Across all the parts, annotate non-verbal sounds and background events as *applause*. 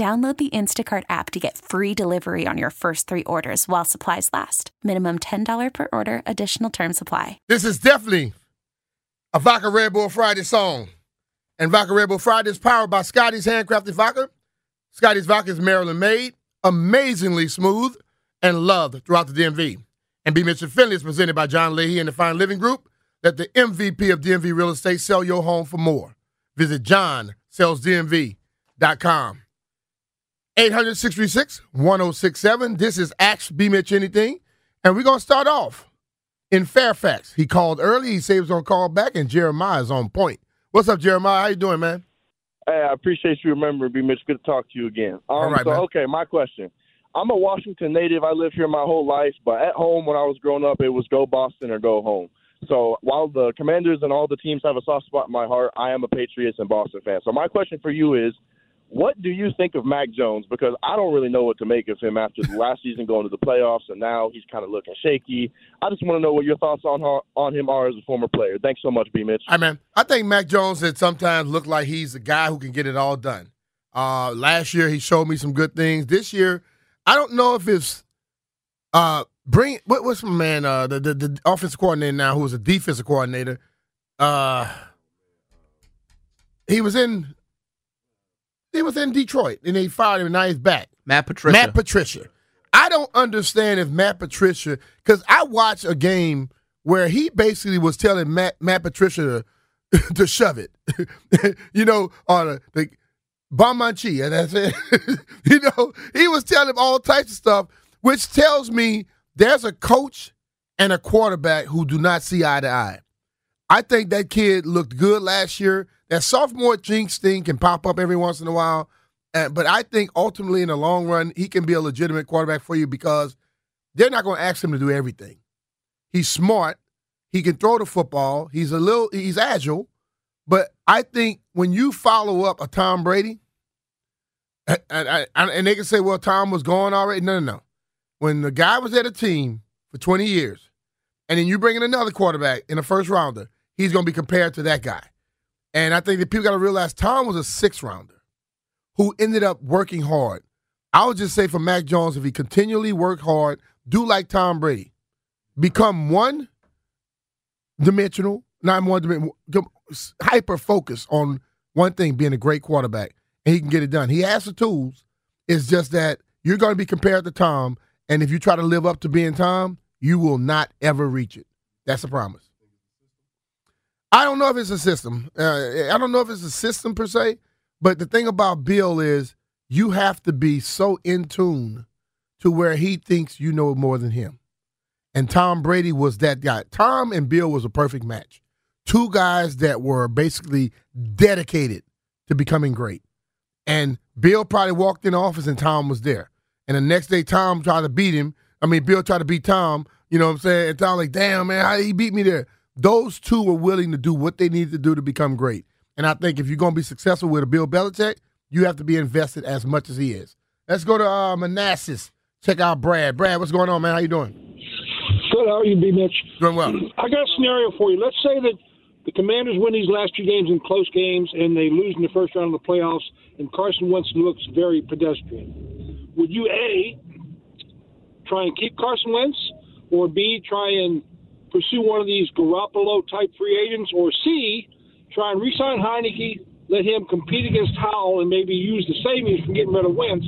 Download the Instacart app to get free delivery on your first three orders while supplies last. Minimum $10 per order, additional term supply. This is definitely a Vodka Red Bull Friday song. And Vodka Red Bull Friday is powered by Scotty's Handcrafted Vodka. Scotty's Vodka is Maryland made, amazingly smooth, and loved throughout the DMV. And B. Mitchell Finley is presented by John Leahy and the Fine Living Group. Let the MVP of DMV Real Estate sell your home for more. Visit johnsellsdmv.com. 800 1067. This is Ask B. Mitch Anything. And we're going to start off in Fairfax. He called early. He said he was going to call back, and Jeremiah is on point. What's up, Jeremiah? How you doing, man? Hey, I appreciate you remembering, B. Mitch. Good to talk to you again. Um, All right, so, man. okay, my question. I'm a Washington native. I lived here my whole life, but at home when I was growing up, it was go Boston or go home. So while the Commanders and all the teams have a soft spot in my heart, I am a Patriots and Boston fan. So my question for you is, what do you think of Mac Jones? Because I don't really know what to make of him after the last season going to the playoffs, and now he's kind of looking shaky. I just want to know what your thoughts on on him are as a former player. Thanks so much, B. Mitch. Hi, man. I think Mac Jones has sometimes looked like he's a guy who can get it all done. Uh, last year, he showed me some good things. This year, I don't know if it's uh, bring what, what's my man uh, the, the the offensive coordinator now who was a defensive coordinator. Uh, he was in he was in Detroit and they fired him and now he's back. Matt Patricia. Matt Patricia. I don't understand if Matt Patricia, because I watched a game where he basically was telling Matt, Matt Patricia to, *laughs* to shove it, *laughs* you know, on the Bamanchi, and that's it. *laughs* you know, he was telling him all types of stuff, which tells me there's a coach and a quarterback who do not see eye to eye. I think that kid looked good last year. That sophomore jinx thing can pop up every once in a while. But I think ultimately in the long run, he can be a legitimate quarterback for you because they're not going to ask him to do everything. He's smart. He can throw the football. He's a little, he's agile. But I think when you follow up a Tom Brady, and, and, and they can say, well, Tom was gone already. No, no, no. When the guy was at a team for 20 years, and then you bring in another quarterback in the first rounder, he's going to be compared to that guy. And I think that people got to realize Tom was a six rounder who ended up working hard. I would just say for Mac Jones, if he continually work hard, do like Tom Brady, become one dimensional, not one dimensional, hyper focus on one thing, being a great quarterback, and he can get it done. He has the tools. It's just that you're going to be compared to Tom, and if you try to live up to being Tom, you will not ever reach it. That's a promise. I don't know if it's a system. Uh, I don't know if it's a system per se, but the thing about Bill is you have to be so in tune to where he thinks you know more than him. And Tom Brady was that guy. Tom and Bill was a perfect match. Two guys that were basically dedicated to becoming great. And Bill probably walked in the office and Tom was there. And the next day, Tom tried to beat him. I mean, Bill tried to beat Tom. You know what I'm saying? And Tom like, damn man, how he beat me there? Those two were willing to do what they needed to do to become great. And I think if you're going to be successful with a Bill Belichick, you have to be invested as much as he is. Let's go to uh, Manassas. Check out Brad. Brad, what's going on, man? How you doing? Good. How are you, B. Mitch? Doing well. I got a scenario for you. Let's say that the Commanders win these last two games in close games, and they lose in the first round of the playoffs, and Carson Wentz looks very pedestrian. Would you a try and keep Carson Wentz, or b try and pursue one of these Garoppolo type free agents, or c try and re-sign Heinicke, let him compete against Howell and maybe use the savings from getting rid of Wentz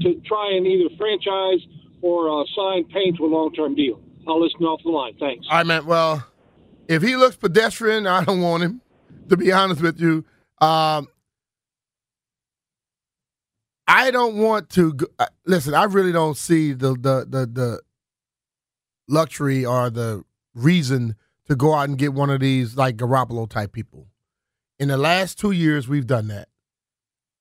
to try and either franchise or uh, sign Payne to a long term deal. I'll listen off the line. Thanks. I meant Well, if he looks pedestrian, I don't want him. To be honest with you, um, I don't want to go, uh, listen. I really don't see the the the the luxury or the reason to go out and get one of these like Garoppolo type people. In the last two years, we've done that,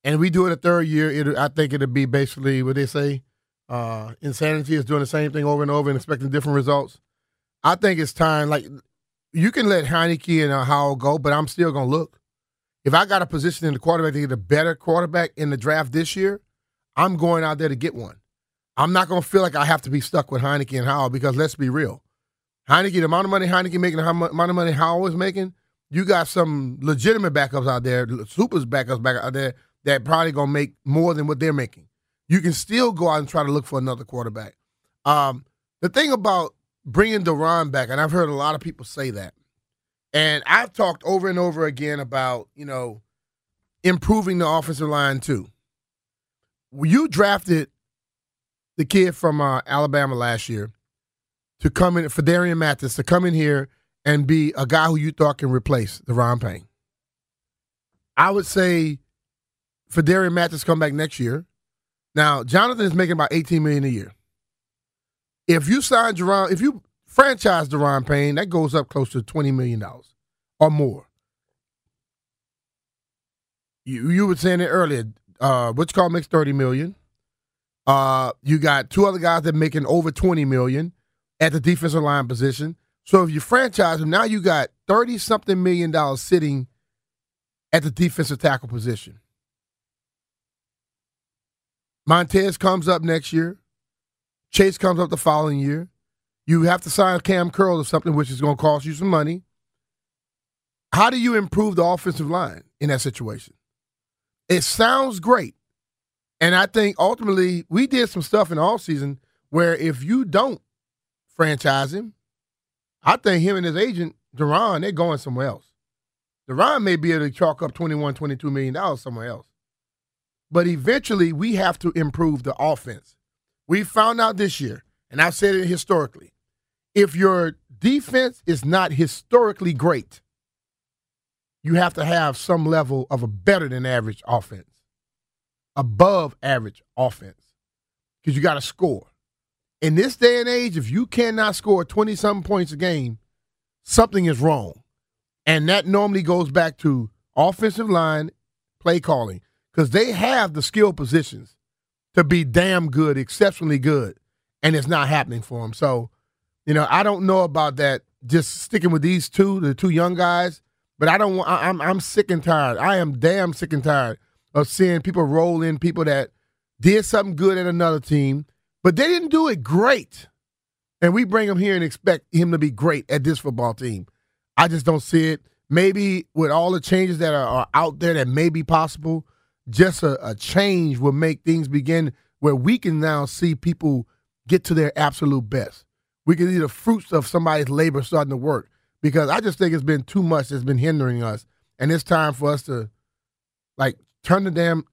and we do it a third year. It, I think it'll be basically what they say. Uh, insanity is doing the same thing over and over and expecting different results. I think it's time. Like you can let Heinicke and uh, Howell go, but I'm still gonna look. If I got a position in the quarterback to get a better quarterback in the draft this year, I'm going out there to get one. I'm not gonna feel like I have to be stuck with Heinicke and Howell because let's be real. Heinicke, the amount of money Heinicke making, the amount of money Howell is making, you got some legitimate backups out there, supers backups back out there that probably gonna make more than what they're making. You can still go out and try to look for another quarterback. Um, the thing about bringing Daron back, and I've heard a lot of people say that, and I've talked over and over again about you know improving the offensive line too. You drafted the kid from uh, Alabama last year to come in for Darian Mathis to come in here and be a guy who you thought can replace the Ron Payne. I would say for Darian Mathis come back next year. Now, Jonathan is making about 18 million a year. If you sign Daron, if you franchise Daron Payne, that goes up close to $20 million or more. You you were saying it earlier. Uh, which call makes 30 million. Uh, you got two other guys that making over 20 million at the defensive line position. So if you franchise him, now you got 30 something million dollars sitting at the defensive tackle position. Montez comes up next year. Chase comes up the following year. You have to sign Cam Curl or something, which is going to cost you some money. How do you improve the offensive line in that situation? It sounds great. And I think ultimately we did some stuff in the offseason where if you don't franchise him, I think him and his agent, Daron, they're going somewhere else. Daron may be able to chalk up 21, 22 million dollars somewhere else. But eventually, we have to improve the offense. We found out this year, and I've said it historically if your defense is not historically great, you have to have some level of a better than average offense, above average offense, because you got to score. In this day and age, if you cannot score 20 something points a game, something is wrong. And that normally goes back to offensive line play calling because they have the skill positions to be damn good, exceptionally good, and it's not happening for them. So, you know, I don't know about that. Just sticking with these two, the two young guys, but I don't want. I'm I'm sick and tired. I am damn sick and tired of seeing people roll in people that did something good at another team, but they didn't do it great, and we bring him here and expect him to be great at this football team. I just don't see it. Maybe with all the changes that are, are out there that may be possible, just a, a change will make things begin where we can now see people get to their absolute best. We can see the fruits of somebody's labor starting to work because I just think it's been too much that's been hindering us, and it's time for us to like turn the damn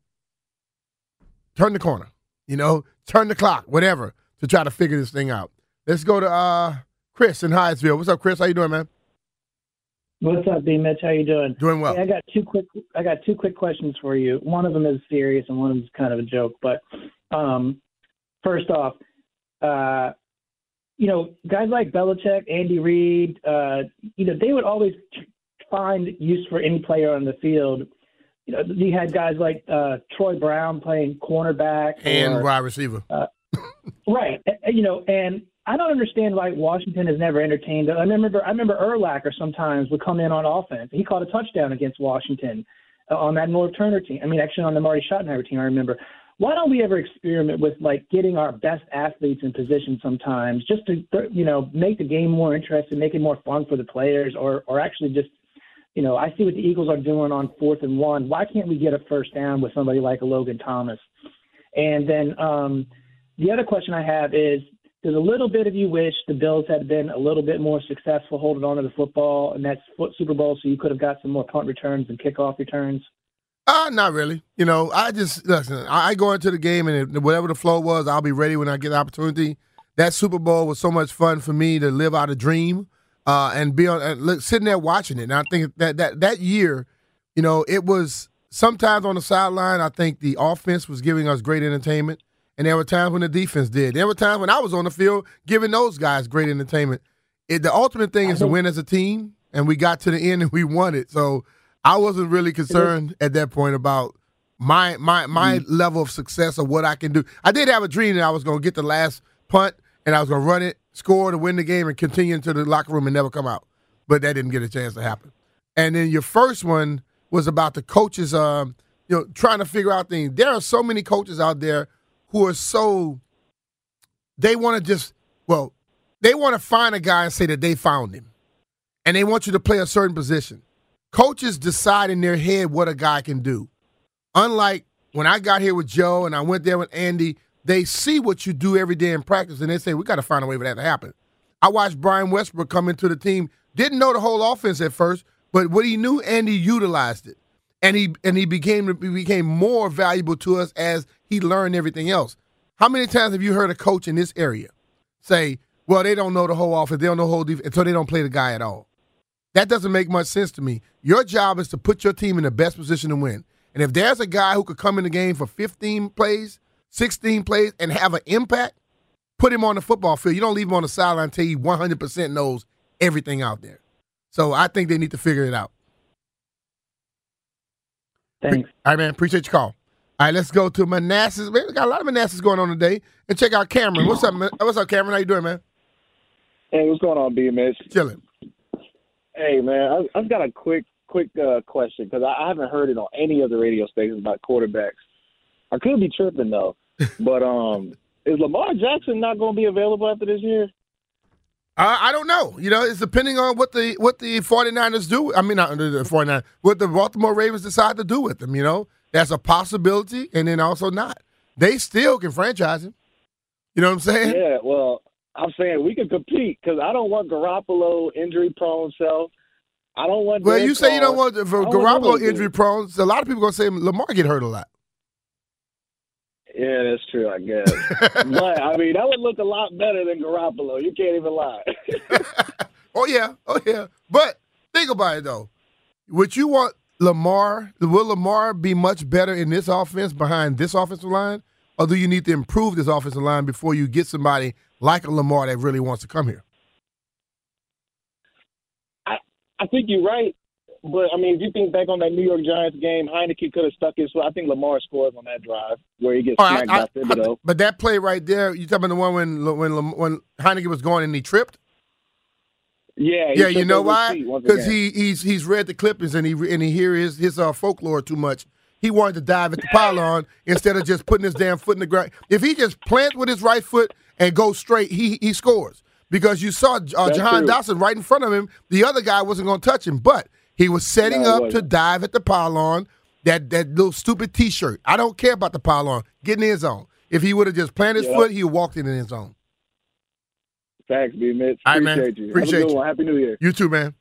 turn the corner, you know, turn the clock, whatever, to try to figure this thing out. Let's go to uh, Chris in Hyattsville. What's up, Chris? How you doing, man? What's up, B Mitch? How you doing? Doing well. Hey, I got two quick. I got two quick questions for you. One of them is serious, and one of them is kind of a joke. But um, first off, uh, you know, guys like Belichick, Andy Reid, uh, you know, they would always find use for any player on the field. You know, you had guys like uh, Troy Brown playing cornerback and or, wide receiver. Uh, right. You know, and I don't understand why Washington has never entertained. I remember I remember Urlacher sometimes would come in on offense. He caught a touchdown against Washington uh, on that Norv Turner team. I mean, actually on the Marty Schottenheimer team. I remember. Why don't we ever experiment with like getting our best athletes in position sometimes, just to you know make the game more interesting, make it more fun for the players, or or actually just you know I see what the Eagles are doing on fourth and one. Why can't we get a first down with somebody like a Logan Thomas? And then um, the other question I have is does a little bit of you wish the Bills had been a little bit more successful holding on to the football and that Super Bowl so you could have got some more punt returns and kickoff returns? Uh, not really. You know, I just listen. I go into the game and whatever the flow was, I'll be ready when I get the opportunity. That Super Bowl was so much fun for me to live out a dream uh, and be on and look, sitting there watching it. And I think that that that year, you know, it was sometimes on the sideline. I think the offense was giving us great entertainment, and there were times when the defense did. There were times when I was on the field giving those guys great entertainment. It, the ultimate thing is to win as a team, and we got to the end and we won it. So I wasn't really concerned at that point about my my my mm. level of success or what I can do. I did have a dream that I was going to get the last punt and I was going to run it, score to win the game, and continue into the locker room and never come out. But that didn't get a chance to happen. And then your first one was about the coaches, um, you know, trying to figure out things. There are so many coaches out there who are so they want to just well, they want to find a guy and say that they found him, and they want you to play a certain position. Coaches decide in their head what a guy can do. Unlike when I got here with Joe and I went there with Andy, they see what you do every day in practice and they say, we got to find a way for that to happen. I watched Brian Westbrook come into the team, didn't know the whole offense at first, but what he knew, and he utilized it. And he and he became he became more valuable to us as he learned everything else. How many times have you heard a coach in this area say, well, they don't know the whole offense, they don't know the whole defense, so they don't play the guy at all? That doesn't make much sense to me. Your job is to put your team in the best position to win. And if there's a guy who could come in the game for 15 plays, 16 plays, and have an impact, put him on the football field. You don't leave him on the sideline until he 100% knows everything out there. So I think they need to figure it out. Thanks. All right, man. Appreciate your call. All right, let's go to Manassas. Man, we got a lot of Manassas going on today. And check out Cameron. What's up, man? What's up, Cameron? How you doing, man? Hey, what's going on, B, Mitch? Chilling. Hey man, I, have got a quick quick uh, question because I, I haven't heard it on any of the radio stations about quarterbacks. I could be tripping though, but um, is Lamar Jackson not going to be available after this year? Uh, I don't know. You know, it's depending on what the what the 49ers do. I mean, not under the 49ers, what the Baltimore Ravens decide to do with them. You know, that's a possibility, and then also not. They still can franchise him. You know what I'm saying? Yeah. Well, I'm saying we can compete because I don't want Garoppolo injury prone self. I don't want. Well, you say you don't want Garoppolo injury prone. So a lot of people gonna say Lamar get hurt a lot. Yeah, that's true. I guess, *laughs* but I mean that would look a lot better than Garoppolo. You can't even lie. *laughs* oh yeah, oh yeah. But think about it though. Would you want Lamar? Will Lamar be much better in this offense behind this offensive line, or do you need to improve this offensive line before you get somebody like a Lamar that really wants to come here? I I think you're right, but I mean, if you think back on that New York Giants game, Heinicke could have stuck his. I think Lamar scores on that drive where he gets oh, smacked I, by Thibodeaux. *laughs* But that play right there, you talking about the one when when when Heinicke was going and he tripped? Yeah, yeah. You know why? Because he he's he's read the clippings and he and he hear his his uh, folklore too much. He wanted to dive at the pylon instead of just putting his damn foot in the ground. If he just plants with his right foot and goes straight, he he scores. Because you saw uh, Jahan Dotson right in front of him. The other guy wasn't going to touch him, but he was setting no, up to dive at the pylon. That that little stupid T-shirt. I don't care about the pylon. Get in his zone. If he would have just planted his foot, he walked in his zone. Thanks, B. Mitch. Appreciate man. you. Appreciate you. Happy New Year. You too, man.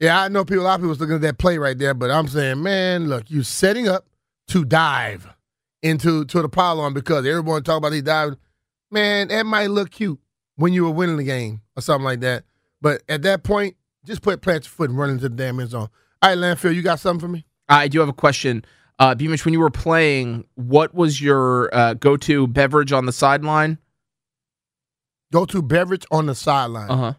Yeah, I know people. A lot of people was looking at that play right there, but I'm saying, man, look, you setting up to dive into to the pylon because everyone talk about he dived. Man, that might look cute when you were winning the game or something like that. But at that point, just put plant your foot and run into the damn end zone. All right, Landfill, you got something for me? I do have a question. Uh, B. Mitch, when you were playing, what was your uh, go-to beverage on the sideline? Go-to beverage on the sideline. Uh huh.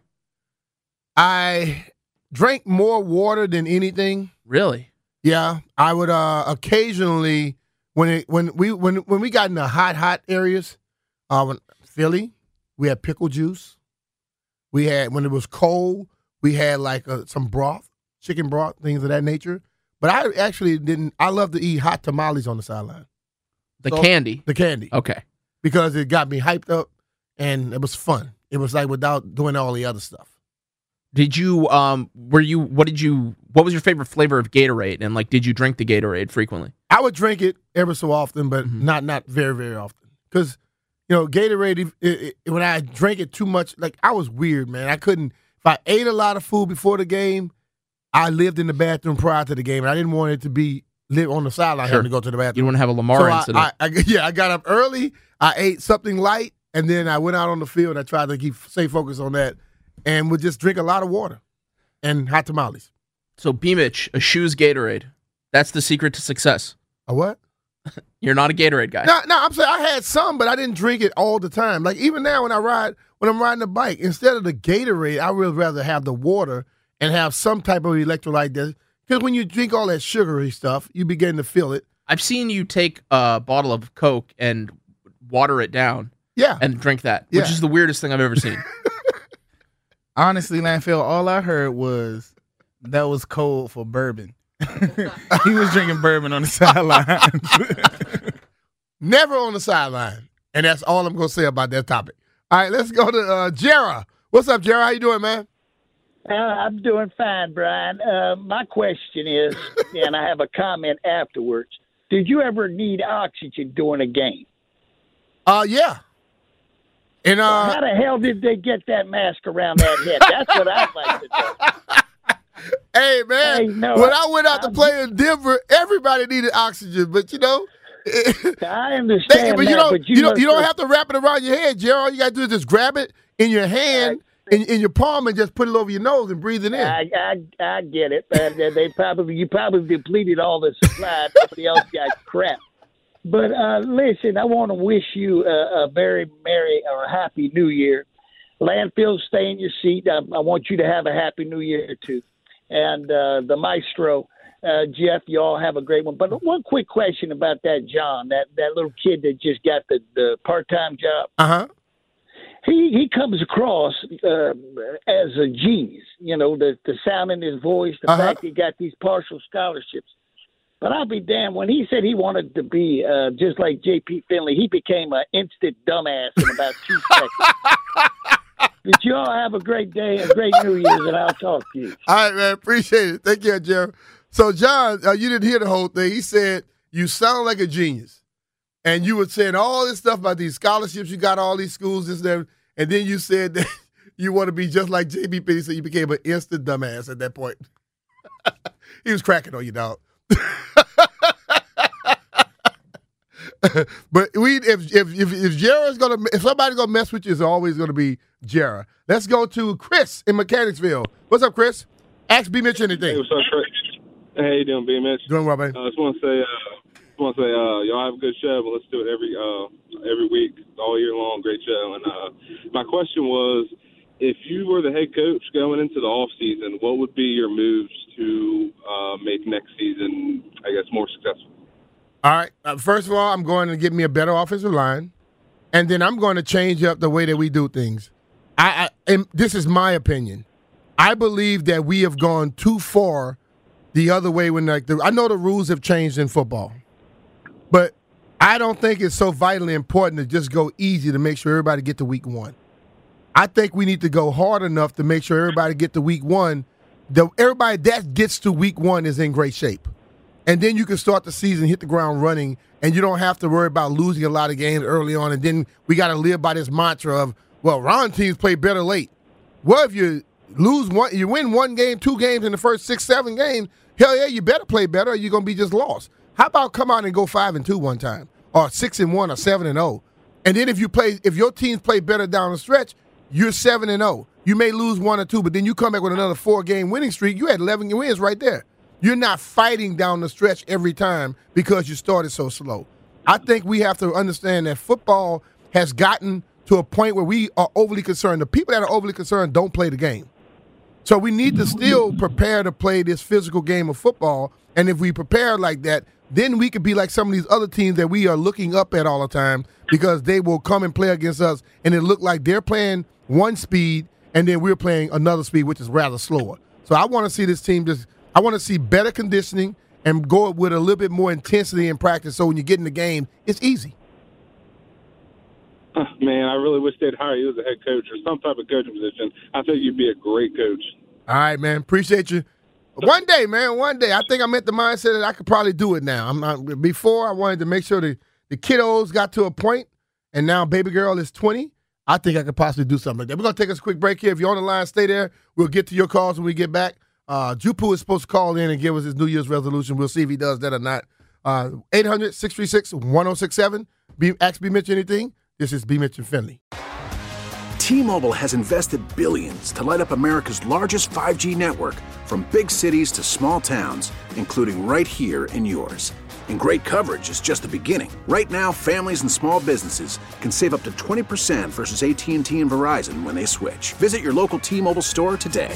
I drank more water than anything. Really? Yeah, I would uh, occasionally when it when we when when we got in the hot hot areas, uh, when Philly, we had pickle juice. We had when it was cold, we had like uh, some broth, chicken broth, things of that nature. But I actually didn't. I love to eat hot tamales on the sideline. The so, candy. The candy. Okay. Because it got me hyped up, and it was fun. It was like without doing all the other stuff. Did you um were you what did you what was your favorite flavor of Gatorade and like did you drink the Gatorade frequently? I would drink it ever so often, but mm-hmm. not not very very often because you know Gatorade. It, it, when I drank it too much, like I was weird, man. I couldn't. If I ate a lot of food before the game, I lived in the bathroom prior to the game, and I didn't want it to be live on the sideline Sure. having to go to the bathroom. You want to have a Lamar So I- incident. I, I, yeah, I got up early. I ate something light, and then I went out on the field. I tried to keep stay focused on that, and would just drink a lot of water and hot tamales. so B. Mitch, a shoes Gatorade. That's the secret to success. A what? *laughs* You're not a Gatorade guy. No, no, I'm saying I had some, but I didn't drink it all the time. Like even now, when I ride, when I'm riding the bike, instead of the Gatorade, I would rather have the water and have some type of electrolyte. That because when you drink all that sugary stuff, you begin to feel it. I've seen you take a bottle of Coke and water it down Yeah, and drink that, which Yeah. is the weirdest thing I've ever seen. *laughs* Honestly, Landfill, all I heard was that was cold for bourbon. *laughs* he was drinking bourbon on the sideline. *laughs* never on the sideline, and that's all I'm going to say about that topic. All right, let's go to uh, Jera. What's up, Jera? How you doing, man? Uh, I'm doing fine, Brian. Uh, my question is, *laughs* and I have a comment afterwards. Did you ever need oxygen during a game? Uh, yeah. And uh, How the hell did they get that mask around that head? That's what I'd like to know. Hey, man, no, when I- I went out to I'm- play in Denver, everybody needed oxygen, but you know. *laughs* I They, understand but you that, don't, but you, don't, you don't have- to wrap it around your head, Gerald. All you got to do is just grab it in your hand, in, in your palm, and just put it over your nose and breathe it in. I, I I get it. They- probably you probably depleted all the supply. Nobody else got crap. But uh, listen, I want to wish you a, a very merry or happy New Year. Landfill, stay in your seat. I, I want you to have a happy New Year too. And uh, the maestro, uh, Jeff, you all have a great one. But one quick question about that John, that that little kid that just got the, the part time job Uh huh. he he comes across uh, as a genius. You know, the the sound in his voice, the Uh-huh. fact he got these partial scholarships. But I'll be damned when he said he wanted to be uh, just like J.P. Finley, he became an instant dumbass in about two *laughs* seconds. Did you all have a great day, a great New Year's, and I'll talk to you. All right, man. Appreciate it. Thank you, Gerald. So, John, uh, you didn't hear the whole thing. He said, You sound like a genius. And you were saying all this stuff about these scholarships, you got all these schools, this, that, and then you said that *laughs* you want to be just like J.P. Finley, so you became an instant dumbass at that point. *laughs* he was cracking on you, dog. *laughs* *laughs* but we, if if if, if Jared's gonna, if somebody's gonna mess with you, it's always gonna be Jared. Let's go to Chris in Mechanicsville. What's up, Chris? Ask B Mitch Hey, anything. what's up, Chris? Hey, how you doing, B Mitch? Doing well, man. I uh, just want to say, uh, just want to say, uh, y'all have a good show, but let's do it every uh, every week, all year long. Great show. And uh, my question was, if you were the head coach going into the off season, what would be your moves to uh, make next season, I guess, more? All right. Uh, first of all, I'm going to get me a better offensive line, and then I'm going to change up the way that we do things. I, I this is my opinion. I believe that we have gone too far the other way when like the, I know the rules have changed in football, but I don't think it's so vitally important to just go easy to make sure everybody get to week one. I think we need to go hard enough to make sure everybody get to week one. The everybody that gets to week one is in great shape and then you can start the season, hit the ground running, and you don't have to worry about losing a lot of games early on. And then we got to live by this mantra of, well, Ron teams play better late. Well, if you lose one, you win one game, two games in the first six, seven games, hell yeah, you better play better, or you're gonna be just lost. How about come out and go five and two one time, or six and one, or seven and zero, and then if you play, if your teams play better down the stretch, you're seven and zero. You may lose one or two, but then you come back with another four game winning streak. You had eleven wins right there. You're not fighting down the stretch every time because you started so slow. I think we have to understand that football has gotten to a point where we are overly concerned. The people that are overly concerned don't play the game. So we need to still prepare to play this physical game of football. And if we prepare like that, then we could be like some of these other teams that we are looking up at all the time because they will come and play against us and it look like they're playing one speed and then we're playing another speed, which is rather slower. So I want to see this team just I want to see better conditioning and go with a little bit more intensity in practice so when you get in the game, it's easy. *laughs* Man, I really wish they'd hire you as a head coach or some type of coaching position. I think you'd be a great coach. All right, man. Appreciate you. One day, man. One day. I think I'm at the mindset that I could probably do it now. I'm not. Before I wanted to make sure the the kiddos got to a point, and now baby girl is 20. I think I could possibly do something like that. We're gonna take us a quick break here. If you're on the line, stay there. We'll get to your calls when we get back. Uh, Jupu is supposed to call in and give us his New Year's resolution. We'll see if he does that or not. Uh, 800 636 1067. Ask B Mitch anything. This is B Mitch and Finley. T-Mobile has invested billions to light up America's largest 5G network from big cities to small towns, including right here in yours. And great coverage is just the beginning. Right now, families and small businesses can save up to 20% versus AT&T and Verizon when they switch. Visit your local T-Mobile store today.